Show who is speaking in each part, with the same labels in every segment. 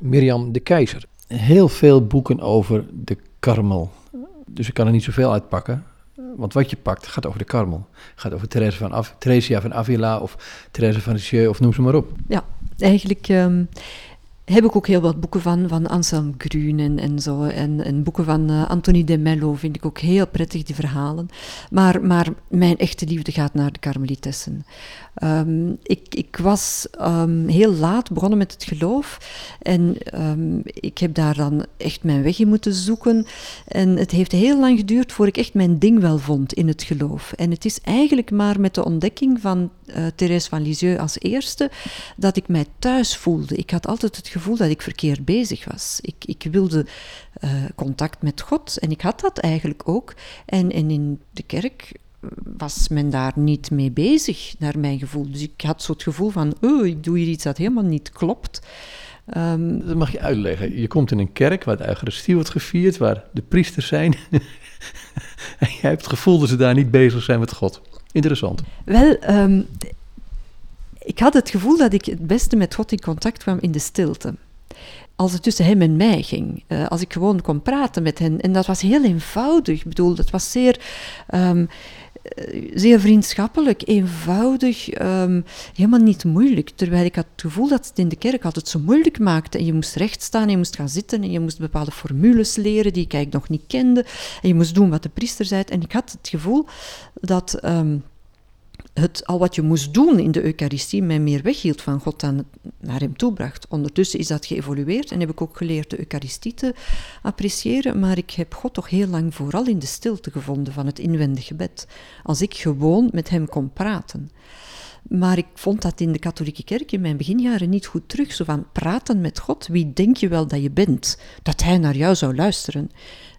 Speaker 1: Mirjam de Keizer. Heel veel boeken over de karmel. Dus ik kan er niet zoveel uitpakken. Want wat je pakt gaat over de karmel. Gaat over Therese van Av Theresia van Avila of Therese van Lisieux of noem ze maar op.
Speaker 2: Ja, eigenlijk ehm, heb ik ook heel wat boeken van, van Anselm Grün en, en zo. En, en boeken van uh, Anthony de Mello vind ik ook heel prettig, die verhalen. Maar, maar mijn echte liefde gaat naar de Karmelitessen. Ehm, ik, ik was ehm, heel laat begonnen met het geloof en ehm, ik heb daar dan echt mijn weg in moeten zoeken. En het heeft heel lang geduurd voor ik echt mijn ding wel vond in het geloof. En het is eigenlijk maar met de ontdekking van uh, Thérèse van Lisieux als eerste dat ik mij thuis voelde. Ik had altijd het gevoel dat ik verkeerd bezig was. Ik, ik wilde uh, contact met God en ik had dat eigenlijk ook. En in de kerk was men daar niet mee bezig, naar mijn gevoel. Dus ik had zo het gevoel van, oh, ik doe hier iets dat helemaal niet klopt.
Speaker 1: Um, dat mag je uitleggen. Je komt in een kerk waar de Eucharistie wordt gevierd, waar de priesters zijn. en jij hebt het gevoel dat ze daar niet bezig zijn met God. Interessant.
Speaker 2: Wel, um, ik had het gevoel dat ik het beste met God in contact kwam in de stilte als het tussen hem en mij ging. Uh, als ik gewoon kon praten met hen. En dat was heel eenvoudig. Ik bedoel, dat was zeer um, eh, zeer vriendschappelijk, eenvoudig, um, helemaal niet moeilijk. Terwijl ik had het gevoel dat het in de kerk altijd zo moeilijk maakte. En je moest recht staan, en je moest gaan zitten en je moest bepaalde formules leren die ik eigenlijk nog niet kende. En je moest doen wat de priester zei. En ik had het gevoel dat... Um, het, al wat je moest doen in de Eucharistie mij meer weghield van God dan naar hem toebracht. Ondertussen is dat geëvolueerd en heb ik ook geleerd de Eucharistie te appreciëren, maar ik heb God toch heel lang vooral in de stilte gevonden van het inwendig gebed. Als ik gewoon met hem kon praten. Maar ik vond dat in de katholieke kerk in mijn beginjaren niet goed terug. Zo van praten met God, wie denk je wel dat je bent? Dat hij naar jou zou luisteren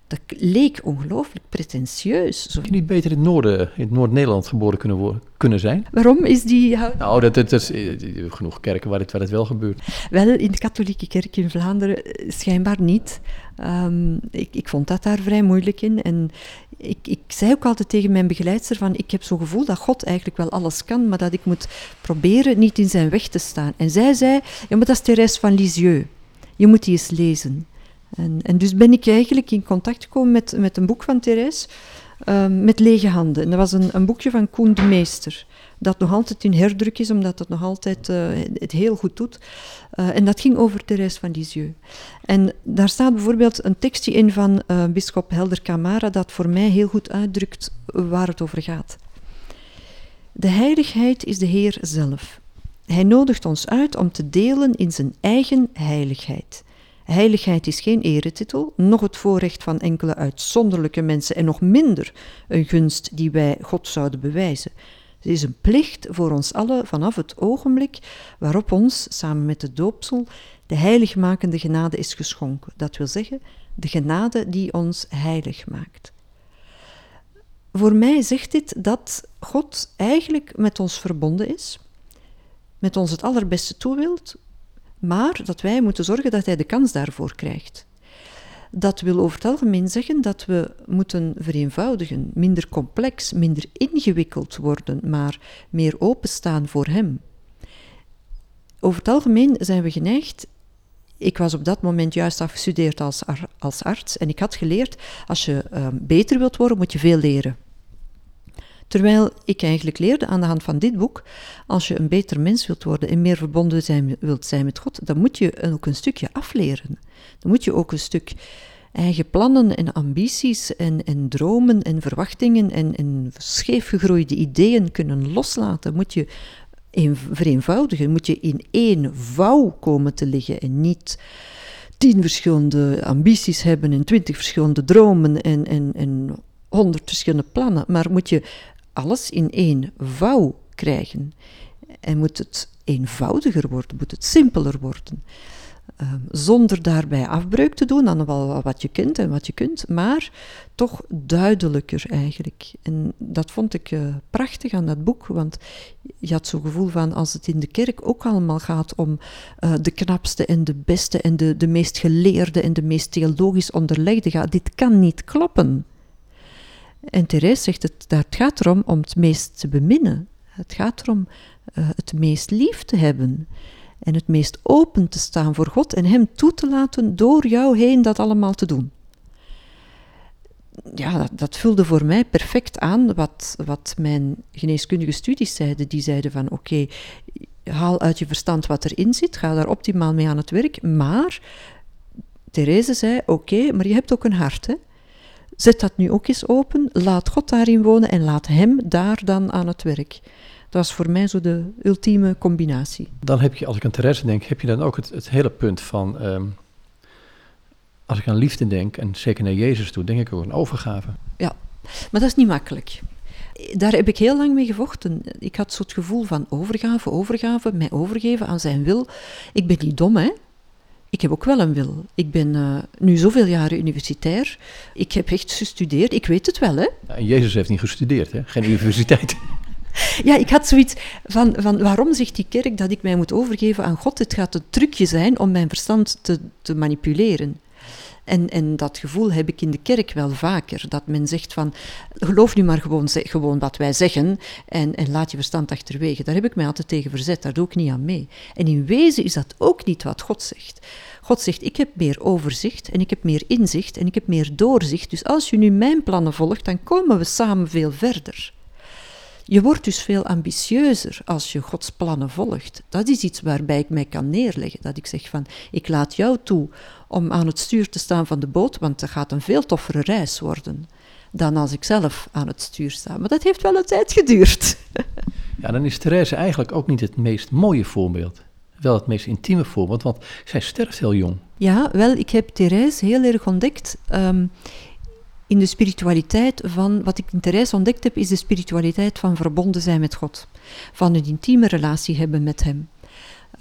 Speaker 2: dat leek ongelooflijk pretentieus.
Speaker 1: Zou je niet beter in het noorden, in het Noord-Nederland geboren kunnen, worden, kunnen zijn?
Speaker 2: Waarom is die...
Speaker 1: Nou, dat, dat, dat is uh, genoeg kerken waar het, waar het wel gebeurt.
Speaker 2: Wel, in de katholieke kerk in Vlaanderen eh, schijnbaar niet. Um, ik, ik vond dat daar vrij moeilijk in. En ik, ik zei ook altijd tegen mijn begeleidster van... Ik heb zo'n gevoel dat God eigenlijk wel alles kan, maar dat ik moet proberen niet in zijn weg te staan. En zij zei, ja, maar dat is Thérèse van Lisieux. Je moet die eens lezen. En, en, dus ben ik eigenlijk in contact gekomen met, met een boek van Therese, uh, met lege handen. En dat was een, een, boekje van Koen de Meester, dat nog altijd in herdruk is, omdat het nog altijd uh, het heel goed doet. Uh, en dat ging over Therese van Lisieux. En daar staat bijvoorbeeld een tekstje in van uh, Helder Camara, dat voor mij heel goed uitdrukt waar het over gaat. De heiligheid is de Heer zelf. Hij nodigt ons uit om te delen in zijn eigen heiligheid. Heiligheid is geen eretitel, nog het voorrecht van enkele uitzonderlijke mensen en nog minder een gunst die wij God zouden bewijzen. Het is een plicht voor ons allen vanaf het ogenblik waarop ons, samen met de doopsel, de heiligmakende genade is geschonken. Dat wil zeggen, de genade die ons heilig maakt. Voor mij zegt dit dat God eigenlijk met ons verbonden is, met ons het allerbeste toewilt, maar dat wij moeten zorgen dat hij de kans daarvoor krijgt. Dat wil over het algemeen zeggen dat we moeten vereenvoudigen, minder complex, minder ingewikkeld worden, maar meer openstaan voor hem. Over het algemeen zijn we geneigd. Ik was op dat moment juist afgestudeerd als, als arts en ik had geleerd: als je uh, beter wilt worden, moet je veel leren. Terwijl ik eigenlijk leerde aan de hand van dit boek, als je een beter mens wilt worden en meer verbonden zijn, wilt zijn met God, dan moet je ook een stukje afleren. Dan moet je ook een stuk eigen plannen en ambities en, en dromen en verwachtingen en, en scheefgegroeide ideeën kunnen loslaten. Moet je vereenvoudigen, moet je in één vouw komen te liggen en niet tien verschillende ambities hebben en twintig verschillende dromen en, en, en honderd verschillende plannen, maar moet je alles in één vouw krijgen. En moet het eenvoudiger worden, moet het simpeler worden. Um, zonder daarbij afbreuk te doen aan wat je kunt en wat je kunt, maar toch duidelijker eigenlijk. En dat vond ik uh, prachtig aan dat boek, want je had zo'n gevoel van als het in de kerk ook allemaal gaat om uh, de knapste en de beste en de, de meest geleerde en de meest theologisch onderlegde, gaat, dit kan niet kloppen. En Therese zegt, het, dat gaat erom om het meest te beminnen. Het gaat erom uh, het meest lief te hebben. en het meest open te staan voor God en Hem toe te laten door jou heen dat allemaal te doen. Ja, dat, dat vulde voor mij perfect aan wat, wat mijn geneeskundige studies zeiden. Die zeiden van oké, haal uit je verstand wat erin zit, ga daar optimaal mee aan het werk, maar Therese zei oké, maar je hebt ook een hart. Hè? Zet dat nu ook eens open, laat God daarin wonen en laat Hem daar dan aan het werk. Dat was voor mij zo de ultieme combinatie.
Speaker 1: Dan heb je, als ik aan Therese denk, heb je dan ook het, het hele punt van, ehm, als ik aan liefde denk, en zeker naar Jezus toe, denk ik ook aan overgave.
Speaker 2: Ja, maar dat is niet makkelijk. Daar heb ik heel lang mee gevochten. Ik had zo het gevoel van overgave, overgave, mij overgeven aan zijn wil. Ik ben niet dom, hè. Ik heb ook wel een wil. Ik ben uh, nu zoveel jaren universitair. Ik heb echt gestudeerd. Ik weet het wel, hè.
Speaker 1: En Jezus heeft niet gestudeerd, hè? Geen universiteit.
Speaker 2: Ja, ik had zoiets van, van waarom zegt die kerk dat ik mij moet overgeven aan God? Het gaat een trucje zijn om mijn verstand te, te manipuleren. En, en dat gevoel heb ik in de kerk wel vaker. Dat men zegt van, geloof nu maar gewoon, gewoon wat wij zeggen en, en laat je verstand achterwege. Daar heb ik mij altijd tegen verzet, daar doe ik niet aan mee. En in wezen is dat ook niet wat God zegt. God zegt, ik heb meer overzicht en ik heb meer inzicht en ik heb meer doorzicht. Dus als je nu mijn plannen volgt, dan komen we samen veel verder. Je wordt dus veel ambitieuzer als je Gods plannen volgt. Dat is iets waarbij ik mij kan neerleggen. Dat ik zeg van, ik laat jou toe om aan het stuur te staan van de boot, want dat gaat een veel toffere reis worden dan als ik zelf aan het stuur sta. Maar dat heeft wel een tijd geduurd.
Speaker 1: Ja, dan is Therese eigenlijk ook niet het meest mooie voorbeeld. Wel het meest intieme voorbeeld, want zij sterft heel jong.
Speaker 2: Ja, wel, ik heb Therese heel erg ontdekt ehm, in de spiritualiteit van, wat ik in Therese ontdekt heb, is de spiritualiteit van verbonden zijn met God. Van een intieme relatie hebben met Hem.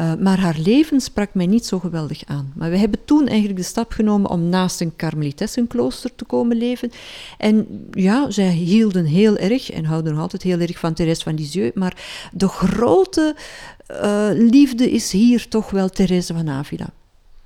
Speaker 2: Uh, maar haar leven sprak mij niet zo geweldig aan. Maar we hebben toen eigenlijk de stap genomen om naast een karmelitessenklooster te komen leven. En ja, zij hielden heel erg en houden nog altijd heel erg van Therese van Lisieux. Maar de grote uh, liefde is hier toch wel Therese van Avila.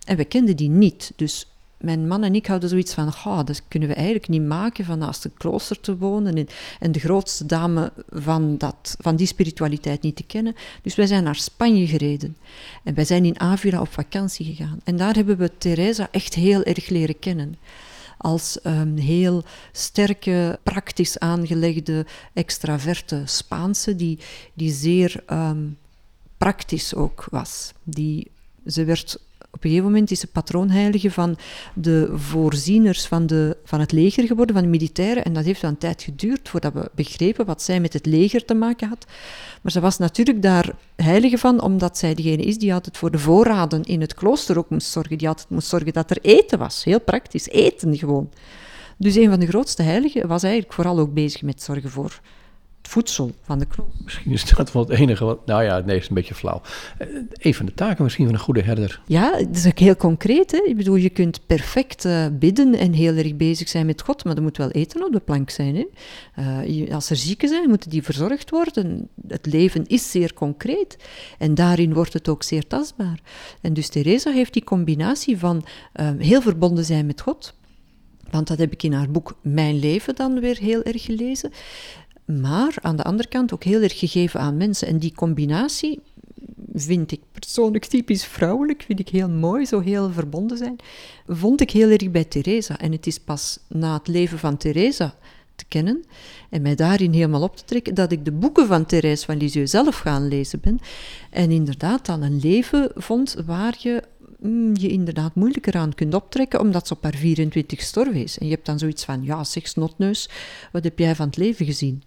Speaker 2: En we kenden die niet. Dus mijn man en ik hadden zoiets van, dat kunnen we eigenlijk niet maken van naast een klooster te wonen en, en de grootste dame van, dat, van die spiritualiteit niet te kennen. Dus wij zijn naar Spanje gereden en wij zijn in Avila op vakantie gegaan. En daar hebben we Teresa echt heel erg leren kennen als een heel sterke, praktisch aangelegde, extraverte Spaanse, die, die zeer um, praktisch ook was. Die, ze werd op een gegeven moment is ze patroonheilige van de voorzieners van, de, van het leger geworden, van de militairen. En dat heeft wel een tijd geduurd voordat we begrepen wat zij met het leger te maken had. Maar ze was natuurlijk daar heilige van, omdat zij degene is die altijd voor de voorraden in het klooster ook moest zorgen. Die altijd moest zorgen dat er eten was. Heel praktisch, eten gewoon. Dus een van de grootste heiligen was eigenlijk vooral ook bezig met zorgen voor voedsel van de kroon.
Speaker 1: Misschien is dat wel het enige wat... Nou ja, nee, is een beetje flauw. Eh, een van de taken misschien van een goede herder.
Speaker 2: Ja, dat is ook heel concreet. Hè? Ik bedoel, je kunt perfect uh, bidden en heel erg bezig zijn met God, maar er moet wel eten op de plank zijn. Hè? Uh, als er zieken zijn, moeten die verzorgd worden. Het leven is zeer concreet en daarin wordt het ook zeer tastbaar. En dus Teresa heeft die combinatie van heel verbonden zijn met God, want dat heb ik in haar boek Mijn Leven dan weer heel erg gelezen maar aan de andere kant ook heel erg gegeven aan mensen. En die combinatie vind ik persoonlijk typisch vrouwelijk, vind ik heel mooi, zo heel verbonden zijn, vond ik heel erg bij Teresa. En het is pas na het leven van Teresa te kennen en mij daarin helemaal op te trekken, dat ik de boeken van Therese van Lisieux zelf gaan lezen ben. En inderdaad dan een leven vond waar je mm, je inderdaad moeilijker aan kunt optrekken, omdat ze op haar 24 gestorven is. En je hebt dan zoiets van, ja, zeg snotneus, wat heb jij van het leven gezien?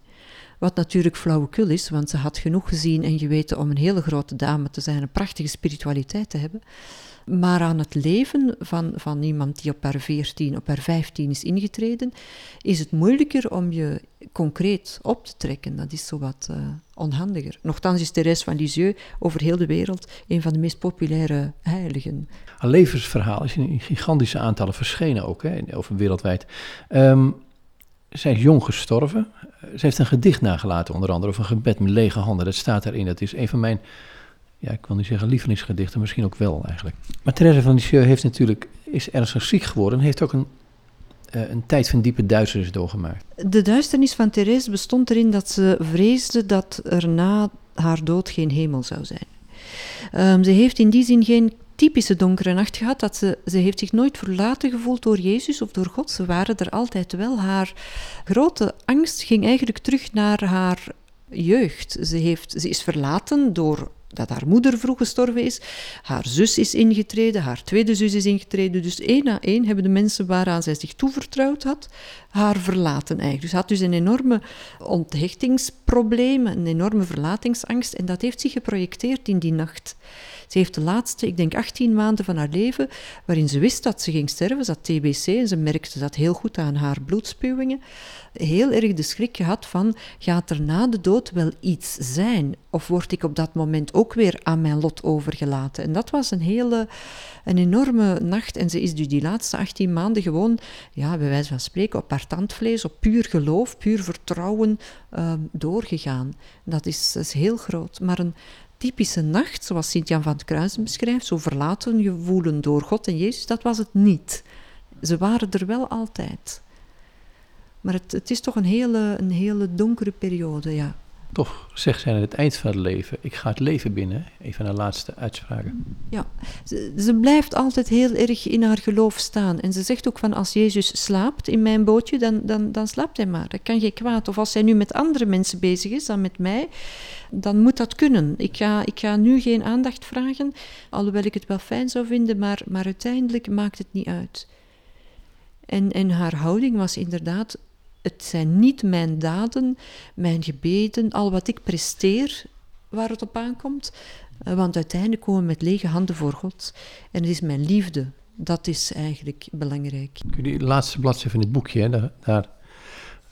Speaker 2: Wat natuurlijk flauwekul is, want ze had genoeg gezien en geweten om een hele grote dame te zijn, een prachtige spiritualiteit te hebben. Maar aan het leven van, van iemand die op haar 14, op haar 15 is ingetreden, is het moeilijker om je concreet op te trekken. Dat is zo wat uh, onhandiger. Nochtans is Thérèse van Lisieux over heel de wereld een van de meest populaire heiligen.
Speaker 1: Een levensverhaal is in gigantische aantallen verschenen ook, hè, over wereldwijd. Um, zij is jong gestorven. Ze heeft een gedicht nagelaten, onder andere, of een gebed met lege handen. Dat staat daarin. Dat is een van mijn, ja, ik wil niet zeggen lievelingsgedichten, misschien ook wel eigenlijk. Maar Therese van Lisieux heeft natuurlijk, is ernstig ziek geworden en heeft ook een, uh, een tijd van diepe duisternis doorgemaakt.
Speaker 2: De duisternis van Therese bestond erin dat ze vreesde dat er na haar dood geen hemel zou zijn. Um, ze heeft in die zin geen typische donkere nacht gehad. Dat ze, ze heeft zich nooit verlaten gevoeld door Jezus of door God. Ze waren er altijd wel. Haar grote angst ging eigenlijk terug naar haar jeugd. Ze, heeft, ze is verlaten door dat haar moeder vroeg gestorven is. Haar zus is ingetreden, haar tweede zus is ingetreden. Dus één na één hebben de mensen waaraan zij zich toevertrouwd had, haar verlaten eigenlijk. Dus ze had dus een enorme onthechtingsprobleem, een enorme verlatingsangst. En dat heeft zich geprojecteerd in die nacht. Ze heeft de laatste, ik denk 18 maanden van haar leven, waarin ze wist dat ze ging sterven, had TBC en ze merkte dat heel goed aan haar bloedspuwingen, heel erg de schrik gehad van, gaat er na de dood wel iets zijn? Of word ik op dat moment ook weer aan mijn lot overgelaten? En dat was een hele, een enorme nacht. En ze is dus die laatste 18 maanden gewoon, ja, bij wijze van spreken, op haar tandvlees, op puur geloof, puur vertrouwen uh, doorgegaan. Dat is, dat is heel groot. Maar een, typische nacht, zoals Sint-Jan van het Kruis beschrijft, zo verlaten je voelen door God en Jezus, dat was het niet. Ze waren er wel altijd. Maar het, het is toch een hele, een hele donkere periode, ja.
Speaker 1: Toch zegt zij aan het eind van het leven, ik ga het leven binnen. Een van de laatste uitspraken.
Speaker 2: Ja, ze, ze, blijft altijd heel erg in haar geloof staan. En ze zegt ook van, als Jezus slaapt in mijn bootje, dan, dan, dan slaapt hij maar. Dat kan geen kwaad. Of als hij nu met andere mensen bezig is dan met mij, dan moet dat kunnen. Ik ga, ik ga nu geen aandacht vragen, alhoewel ik het wel fijn zou vinden, maar, maar uiteindelijk maakt het niet uit. En, en haar houding was inderdaad het zijn niet mijn daden, mijn gebeden, al wat ik presteer waar het op aankomt. Eh, want uiteindelijk komen we met lege handen voor God. En het is mijn liefde. Dat is eigenlijk belangrijk.
Speaker 1: Kun je die laatste bladzijde van dit boekje, hè, daar, daar,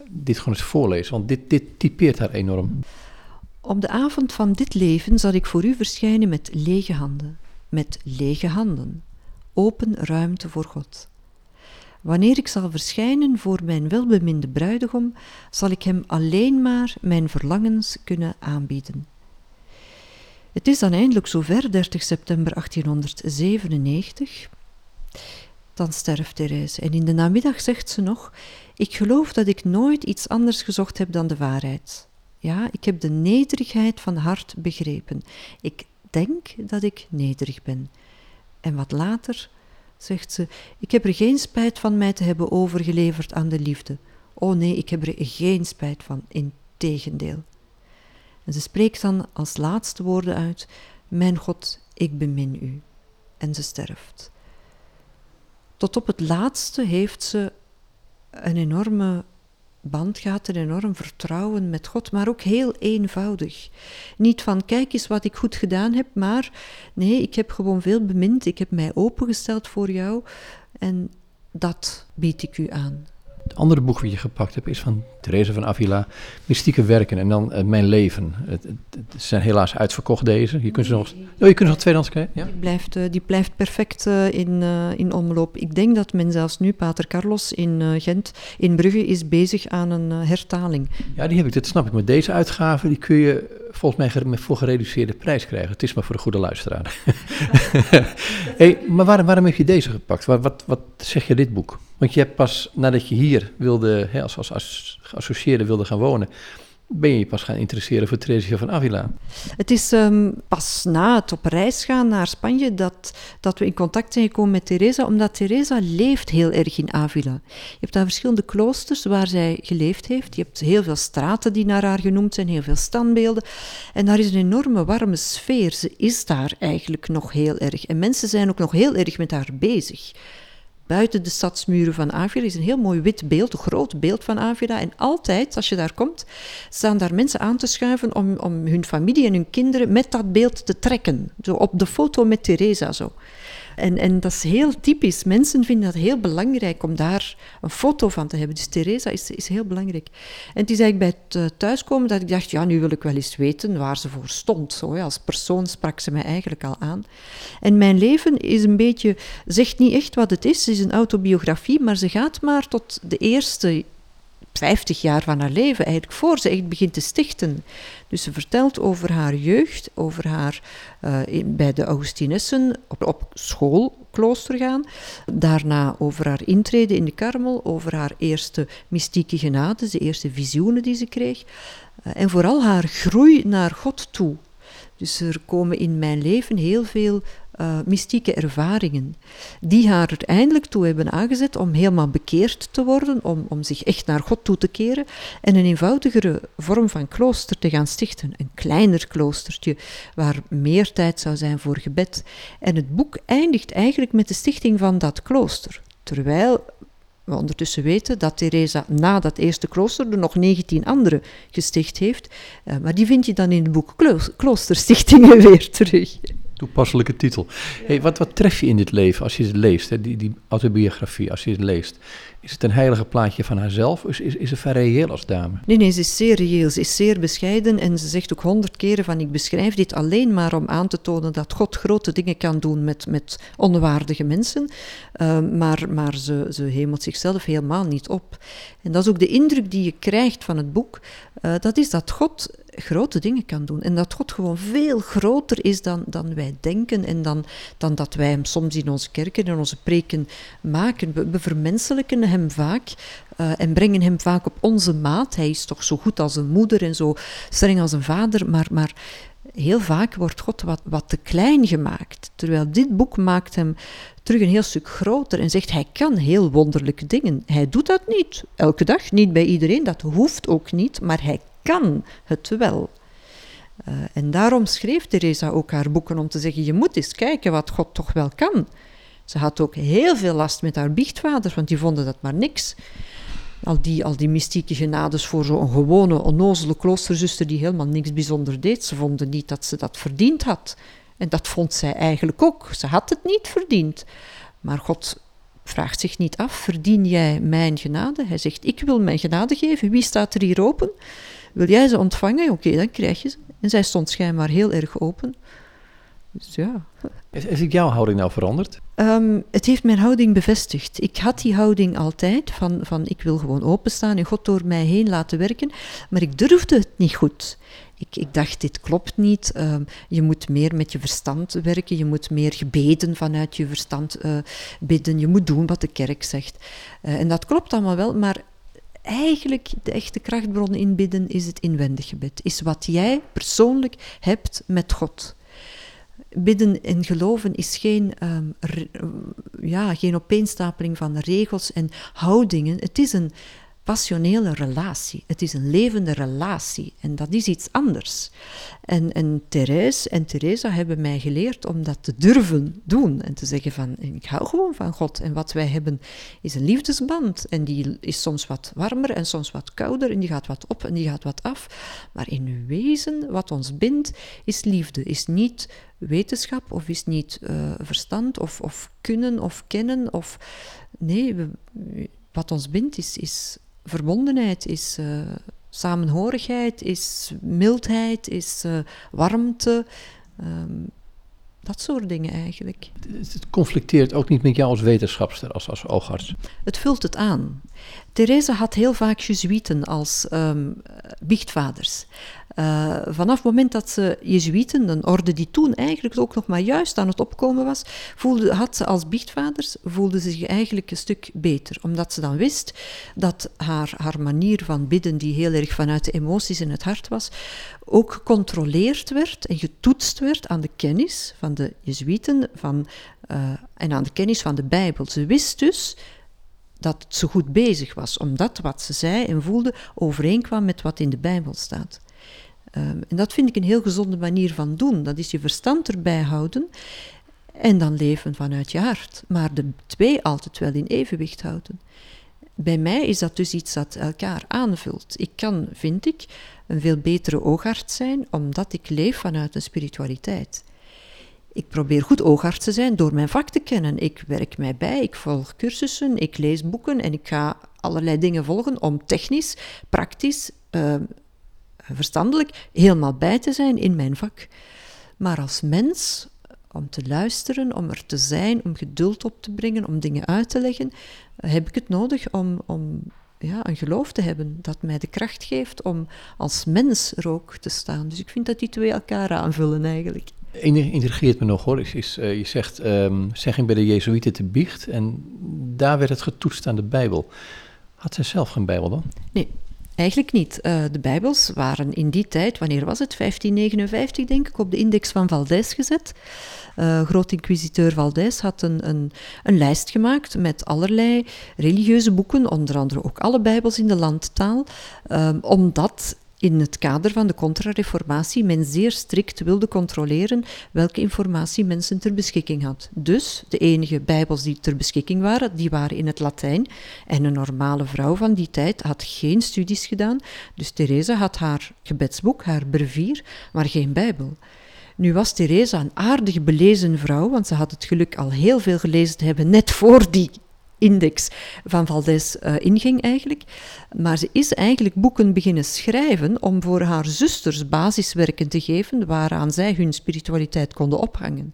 Speaker 1: dit gewoon eens voorlezen? Want dit, dit typeert haar enorm.
Speaker 2: Op de avond van dit leven zal ik voor u verschijnen met lege handen. Met lege handen. Open ruimte voor God. Wanneer ik zal verschijnen voor mijn welbeminde bruidegom, zal ik hem alleen maar mijn verlangens kunnen aanbieden. Het is dan eindelijk zover, 30 september 1897. Dan sterft Therese en in de namiddag zegt ze nog: Ik geloof dat ik nooit iets anders gezocht heb dan de waarheid. Ja, ik heb de nederigheid van hart begrepen. Ik denk dat ik nederig ben. En wat later zegt ze, ik heb er geen spijt van mij te hebben overgeleverd aan de liefde. Oh nee, ik heb er geen spijt van, integendeel. En ze spreekt dan als laatste woorden uit, Mijn God, ik bemin u. En ze sterft. Tot op het laatste heeft ze een enorme band gaat een enorm vertrouwen met God, maar ook heel eenvoudig. Niet van kijk eens wat ik goed gedaan heb, maar nee, ik heb gewoon veel bemind, ik heb mij opengesteld voor jou en dat bied ik u aan.
Speaker 1: Het andere boek wat je gepakt hebt is van Therese van Avila, Mystieke Werken en dan uh, Mijn Leven. Het, het, het, zijn helaas uitverkocht deze. Je kunt ze nog, oh, je kunt nog tweedehands krijgen. Ja?
Speaker 2: Die, blijft, uh, die blijft perfect uh, in, in omloop. Ik denk dat men zelfs nu, Pater Carlos in Gent, in Brugge, is bezig aan een hertaling.
Speaker 1: Ja, die heb ik, dat snap ik. Met deze uitgave, die kun je volgens mij voor gereduceerde prijs krijgen. Het is maar voor de goede luisteraar. hey, maar waarom, waarom heb je deze gepakt? Wat, wat, wat zeg je dit boek? Want je hebt pas nadat je hier wilde, hè, als, als, als geassocieerde wilde gaan wonen, ben je pas gaan interesseren voor Theresia van Avila?
Speaker 2: Het is um, pas na het op reis gaan naar Spanje dat, dat we in contact zijn gekomen met Teresa, omdat Teresa leeft heel erg in Avila. Je hebt daar verschillende kloosters waar zij geleefd heeft. Je hebt heel veel straten die naar haar genoemd zijn, heel veel standbeelden. En daar is een enorme warme sfeer. Ze is daar eigenlijk nog heel erg. En mensen zijn ook nog heel erg met haar bezig buiten de stadsmuren van Avila is een heel mooi wit beeld, een groot beeld van Avila. En altijd, als je daar komt, staan daar mensen aan te schuiven om, om hun familie en hun kinderen met dat beeld te trekken. Zo op de foto met Teresa zo. En, en dat is heel typisch. Mensen vinden dat heel belangrijk om daar een foto van te hebben. Dus Teresa is, is heel belangrijk. En het is eigenlijk bij het eh, thuiskomen dat ik dacht, ja, nu wil ik wel eens weten waar ze voor stond. Zo, Als persoon sprak ze mij eigenlijk al aan. En mijn leven is een beetje, zegt niet echt wat het is. Het is een autobiografie, maar ze gaat maar tot de eerste 50 jaar van haar leven, eigenlijk voor ze echt begint te stichten. Dus ze vertelt over haar jeugd, over haar uh, bij de Augustinessen op, op school, klooster gaan. Daarna over haar intrede in de Karmel, over haar eerste mystieke genade, de eerste visioenen die ze kreeg. Uh, en vooral haar groei naar God toe. Dus er komen in mijn leven heel veel uh, mystieke ervaringen, die haar er eindelijk toe hebben aangezet om helemaal bekeerd te worden, om, om zich echt naar God toe te keren en een eenvoudigere vorm van klooster te gaan stichten. Een kleiner kloostertje waar meer tijd zou zijn voor gebed. En het boek eindigt eigenlijk met de stichting van dat klooster. Terwijl we ondertussen weten dat Teresa na dat eerste klooster er nog 19 andere gesticht heeft. Uh, maar die vind je dan in het boek Kloosterstichtingen weer terug.
Speaker 1: Toepasselijke titel. Hey, wat, wat tref je in dit leven als je het leest, hè? Die, die autobiografie, als je het leest? Is het een heilige plaatje van haarzelf of is, is, is ze vrij reëel als dame?
Speaker 2: Nee, nee, ze is zeer reëel. Ze is zeer bescheiden en ze zegt ook honderd keren van ik beschrijf dit alleen maar om aan te tonen dat God grote dingen kan doen met, met onwaardige mensen. Uh, maar maar ze, ze hemelt zichzelf helemaal niet op. En dat is ook de indruk die je krijgt van het boek. Uh, dat is dat God grote dingen kan doen. En dat God gewoon veel groter is dan, dan wij denken en dan, dan dat wij hem soms in onze kerken en onze preken maken. We, vermenselijken hem vaak uh, en brengen hem vaak op onze maat. Hij is toch zo goed als een moeder en zo streng als een vader, maar, maar heel vaak wordt God wat, wat te klein gemaakt. Terwijl dit boek maakt hem terug een heel stuk groter en zegt hij kan heel wonderlijke dingen. Hij doet dat niet elke dag, niet bij iedereen, dat hoeft ook niet, maar hij kan het wel. Uh, en daarom schreef Teresa ook haar boeken om te zeggen: je moet eens kijken wat God toch wel kan. Ze had ook heel veel last met haar biechtvaders, want die vonden dat maar niks. Al die, al die mystieke genades voor zo'n gewone, onnozele kloosterzuster die helemaal niks bijzonder deed. Ze vonden niet dat ze dat verdiend had. En dat vond zij eigenlijk ook. Ze had het niet verdiend. Maar God vraagt zich niet af: verdien jij mijn genade? Hij zegt: Ik wil mijn genade geven. Wie staat er hier open? Wil jij ze ontvangen? Oké, dan krijg je ze. En zij stond schijnbaar heel erg open. Dus ja.
Speaker 1: Is, is jouw houding nou veranderd?
Speaker 2: Um, het heeft mijn houding bevestigd. Ik had die houding altijd van, van ik wil gewoon openstaan en God door mij heen laten werken, maar ik durfde het niet goed. Ik, ik dacht, dit klopt niet. Um, je moet meer met je verstand werken, je moet meer gebeden vanuit je verstand uh, bidden, je moet doen wat de kerk zegt. Uh, en dat klopt allemaal wel, maar eigenlijk de echte krachtbron in bidden is het inwendig gebed. Is wat jij persoonlijk hebt met God. Bidden en geloven is geen, um, ja, geen opeenstapeling van regels en houdingen. Het is een passionele relatie. Het is een levende relatie en dat is iets anders. En, en Therese en Teresa hebben mij geleerd om dat te durven doen en te zeggen van ik hou gewoon van God en wat wij hebben is een liefdesband en die is soms wat warmer en soms wat kouder en die gaat wat op en die gaat wat af. Maar in wezen wat ons bindt is liefde, is niet wetenschap of is niet uh, verstand of, of kunnen of kennen of nee, wat ons bindt is, is verbondenheid, is uh, samenhorigheid, is mildheid, is uh, warmte. Um, dat soort dingen eigenlijk.
Speaker 1: Het conflicteert ook niet met jou als wetenschapster, als, als oogarts?
Speaker 2: Het vult het aan. Therese had heel vaak Jezuïeten als um, biechtvaders. Uh, vanaf het moment dat ze Jezuïeten, een orde die toen eigenlijk ook nog maar juist aan het opkomen was, voelde, had ze als biechtvaders, voelde ze zich eigenlijk een stuk beter. Omdat ze dan wist dat haar, haar manier van bidden, die heel erg vanuit de emoties in het hart was, ook gecontroleerd werd en getoetst werd aan de kennis van de Jezuïeten van, uh, en aan de kennis van de Bijbel. Ze wist dus dat ze goed bezig was, omdat wat ze zei en voelde overeenkwam met wat in de Bijbel staat. Um, en dat vind ik een heel gezonde manier van doen. Dat is je verstand erbij houden en dan leven vanuit je hart. Maar de twee altijd wel in evenwicht houden. Bij mij is dat dus iets dat elkaar aanvult. Ik kan, vind ik, een veel betere oogarts zijn omdat ik leef vanuit een spiritualiteit. Ik probeer goed oogarts te zijn door mijn vak te kennen. Ik werk mij bij, ik volg cursussen, ik lees boeken en ik ga allerlei dingen volgen om technisch, praktisch, uh, verstandelijk helemaal bij te zijn in mijn vak. Maar als mens, om te luisteren, om er te zijn, om geduld op te brengen, om dingen uit te leggen, heb ik het nodig om, om ja, een geloof te hebben dat mij de kracht geeft om als mens er ook te staan. Dus ik vind dat die twee elkaar aanvullen eigenlijk.
Speaker 1: Intrigeert me nog hoor. Is, uh, je zegt, um, zegging bij de Jezuïeten te biecht en daar werd het getoetst aan de Bijbel. Had zij zelf geen Bijbel dan?
Speaker 2: Nee, Eigenlijk niet. Uh, de Bijbels waren in die tijd, wanneer was het? 1559 denk ik, op de index van Valdez gezet. Uh, Groot Inquisiteur Valdez had een, een, een, lijst gemaakt met allerlei religieuze boeken, onder andere ook alle Bijbels in de landtaal, um, omdat in het kader van de contra-reformatie men zeer strikt wilde controleren welke informatie mensen ter beschikking had. Dus de enige bijbels die ter beschikking waren, die waren in het Latijn. En een normale vrouw van die tijd had geen studies gedaan, dus Theresa had haar gebedsboek, haar brevier, maar geen bijbel. Nu was Theresa een aardig belezen vrouw, want ze had het geluk al heel veel gelezen te hebben, net voor die index van Valdez uh, inging eigenlijk. Maar ze is eigenlijk boeken beginnen schrijven om voor haar zusters basiswerken te geven waaraan zij hun spiritualiteit konden ophangen.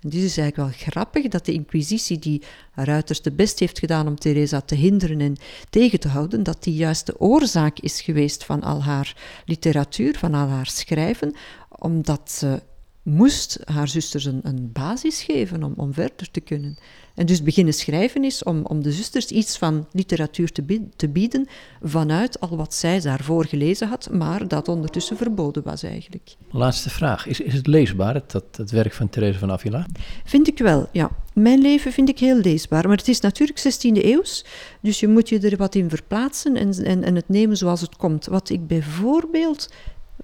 Speaker 2: En dit is eigenlijk wel grappig dat de Inquisitie, die haar uiterste best heeft gedaan om Teresa te hinderen en tegen te houden, dat die juist de oorzaak is geweest van al haar literatuur, van al haar schrijven, omdat ze moest haar zusters een, een basis geven om, om verder te kunnen. En dus beginnen schrijven is om, om de zusters iets van literatuur te, te bieden vanuit al wat zij daarvoor gelezen had, maar dat ondertussen verboden was eigenlijk.
Speaker 1: Laatste vraag. Is, is het leesbaar, het, dat, het werk van Therese van Avila?
Speaker 2: Vind ik wel, ja. Mijn leven vind ik heel leesbaar, maar het is natuurlijk 16e eeuws, dus je moet je er wat in verplaatsen en, en, en het nemen zoals het komt. Wat ik bijvoorbeeld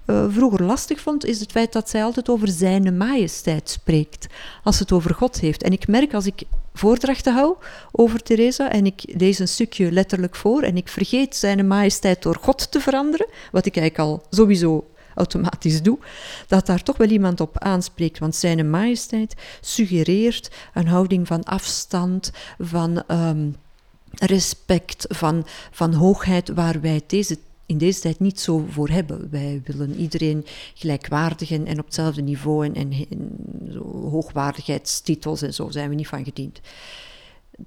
Speaker 2: uh, vroeger lastig vond, is het feit dat zij altijd over zijn majesteit spreekt, als het over God heeft. En ik merk als ik voordrachten hou over Teresa en ik lees een stukje letterlijk voor en ik vergeet zijn majesteit door God te veranderen, wat ik eigenlijk al sowieso automatisch doe, dat daar toch wel iemand op aanspreekt. Want zijn majesteit suggereert een houding van afstand, van um, respect, van, van hoogheid, waar wij deze in deze tijd niet zo voor hebben. Wij willen iedereen gelijkwaardig en, op hetzelfde niveau en, en, hoogwaardigheidstitels en zo zijn we niet van gediend.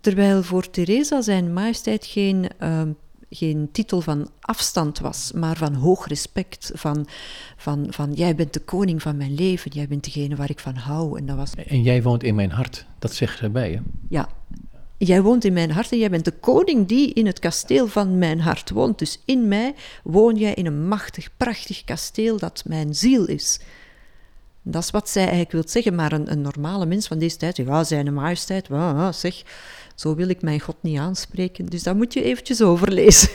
Speaker 2: Terwijl voor Teresa zijn majesteit geen, uh, geen titel van afstand was, maar van hoog respect. Van, van, van jij bent de koning van mijn leven, jij bent degene waar ik van hou. En, dat was...
Speaker 1: en jij woont in mijn hart, dat zegt ze bij.
Speaker 2: Ja, Jij woont in mijn hart en jij bent de koning die in het kasteel van mijn hart woont. Dus in mij woon jij in een machtig, prachtig kasteel dat mijn ziel is. Dat is wat zij eigenlijk wil zeggen, maar een, een normale mens van deze tijd, ja, zijn majesteit, ja, zeg, zo wil ik mijn God niet aanspreken. Dus daar moet je eventjes overlezen.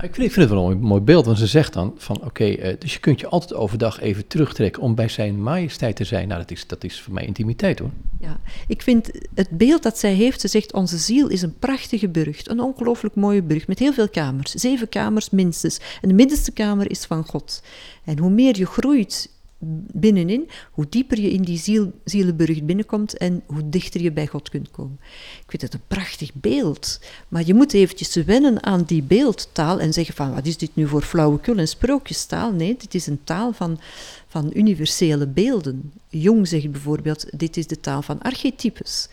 Speaker 1: Ik vind, het wel een mooi beeld, want ze zegt dan van oké, eh, dus je kunt je altijd overdag even terugtrekken om bij zijn majesteit te zijn. Nou, dat is, dat is voor mij intimiteit hoor.
Speaker 2: Ja, ik vind het beeld dat zij heeft, ze zegt onze ziel is een prachtige burcht, een ongelooflijk mooie burcht met heel veel kamers, zeven kamers minstens. En de middenste kamer is van God. En hoe meer je groeit binnenin, hoe dieper je in die ziel, binnenkomt en hoe dichter je bij God kunt komen. Ik vind het een prachtig beeld, maar je moet eventjes wennen aan die beeldtaal en zeggen van, wat is dit nu voor flauwekul en sprookjestaal? Nee, dit is een taal van, van universele beelden. Jong zegt bijvoorbeeld, dit is de taal van archetypes.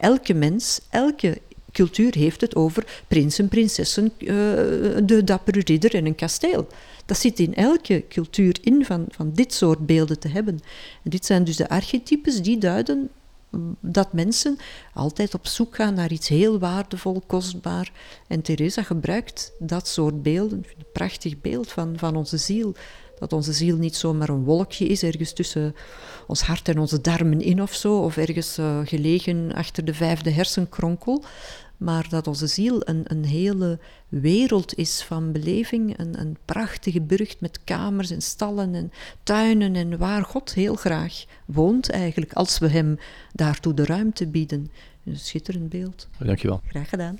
Speaker 2: Elke mens, elke cultuur heeft het over prinsen, prinsessen, uh, de dappere ridder en een kasteel. Dat zit in elke cultuur in van, van dit soort beelden te hebben. En dit zijn dus de archetypes die duiden dat mensen altijd op zoek gaan naar iets heel waardevol, kostbaar. En Teresa gebruikt dat soort beelden, een prachtig beeld van, van onze ziel. Dat onze ziel niet zomaar een wolkje is, ergens tussen ons hart en onze darmen in of zo, of ergens uh, gelegen achter de vijfde hersenkronkel maar dat onze ziel een, een hele wereld is van beleving, een, een prachtige burcht met kamers en stallen en tuinen en waar God heel graag woont eigenlijk, als we hem daartoe de ruimte bieden. Een schitterend beeld.
Speaker 1: Dankjewel.
Speaker 2: Graag gedaan.